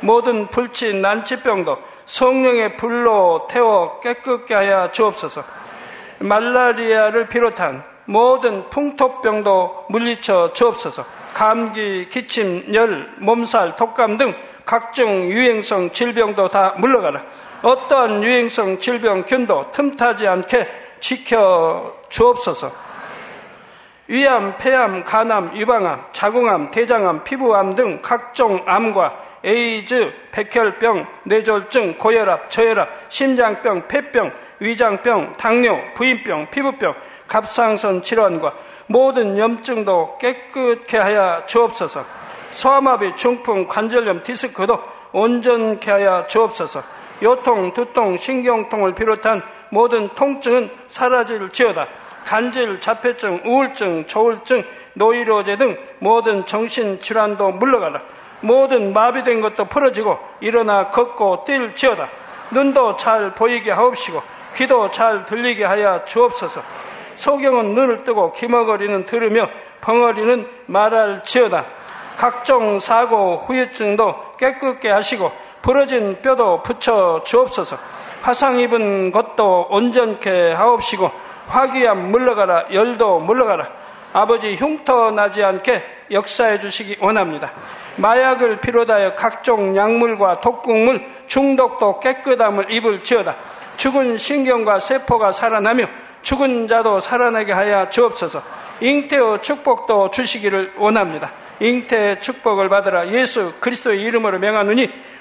모든 불치 난치병도 성령의 불로 태워 깨끗게 하여 주옵소서. 말라리아를 비롯한 모든 풍토병도 물리쳐 주옵소서. 감기, 기침, 열, 몸살, 독감 등 각종 유행성 질병도 다 물러가라. 어떠한 유행성 질병 균도 틈타지 않게 지켜 주옵소서. 위암, 폐암, 간암, 유방암, 자궁암, 대장암, 피부암 등 각종 암과 에이즈, 백혈병, 뇌졸중, 고혈압, 저혈압, 심장병, 폐병, 위장병, 당뇨, 부인병, 피부병, 갑상선 질환과 모든 염증도 깨끗게 하여 주옵소서. 소아마비, 중풍, 관절염, 디스크도 온전케 하여 주옵소서. 요통, 두통, 신경통을 비롯한 모든 통증은 사라질지어다. 간질, 자폐증, 우울증, 조울증, 노이로제 등 모든 정신질환도 물러가라. 모든 마비된 것도 풀어지고 일어나 걷고 뛸 지어다. 눈도 잘 보이게 하옵시고 귀도 잘 들리게 하여 주옵소서. 소경은 눈을 뜨고 기머거리는 들으며 벙어리는 말할 지어다. 각종 사고 후유증도 깨끗게 하시고 부러진 뼈도 붙여 주옵소서. 화상 입은 것도 온전케 하옵시고 화기암 물러가라 열도 물러가라 아버지 흉터 나지 않게 역사해 주시기 원합니다. 마약을 비롯하여 각종 약물과 독극물 중독도 깨끗함을 입을 지어다. 죽은 신경과 세포가 살아나며 죽은 자도 살아나게 하여 주옵소서. 잉태의 축복도 주시기를 원합니다. 잉태의 축복을 받으라 예수 그리스도의 이름으로 명하노니